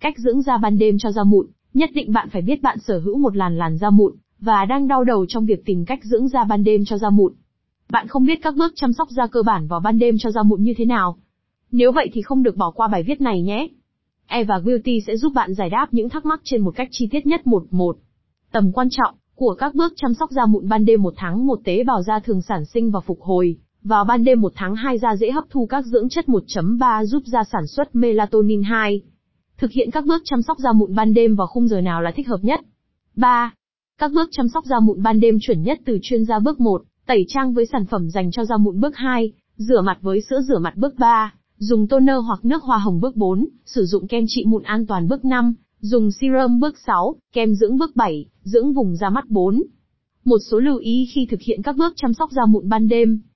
Cách dưỡng da ban đêm cho da mụn, nhất định bạn phải biết bạn sở hữu một làn làn da mụn, và đang đau đầu trong việc tìm cách dưỡng da ban đêm cho da mụn. Bạn không biết các bước chăm sóc da cơ bản vào ban đêm cho da mụn như thế nào? Nếu vậy thì không được bỏ qua bài viết này nhé. Eva Beauty sẽ giúp bạn giải đáp những thắc mắc trên một cách chi tiết nhất một một. Tầm quan trọng của các bước chăm sóc da mụn ban đêm một tháng một tế bào da thường sản sinh và phục hồi. Vào ban đêm một tháng 2 da dễ hấp thu các dưỡng chất 1.3 giúp da sản xuất melatonin 2. Thực hiện các bước chăm sóc da mụn ban đêm vào khung giờ nào là thích hợp nhất? 3. Các bước chăm sóc da mụn ban đêm chuẩn nhất từ chuyên gia bước 1, tẩy trang với sản phẩm dành cho da mụn bước 2, rửa mặt với sữa rửa mặt bước 3, dùng toner hoặc nước hoa hồng bước 4, sử dụng kem trị mụn an toàn bước 5, dùng serum bước 6, kem dưỡng bước 7, dưỡng vùng da mắt 4. Một số lưu ý khi thực hiện các bước chăm sóc da mụn ban đêm.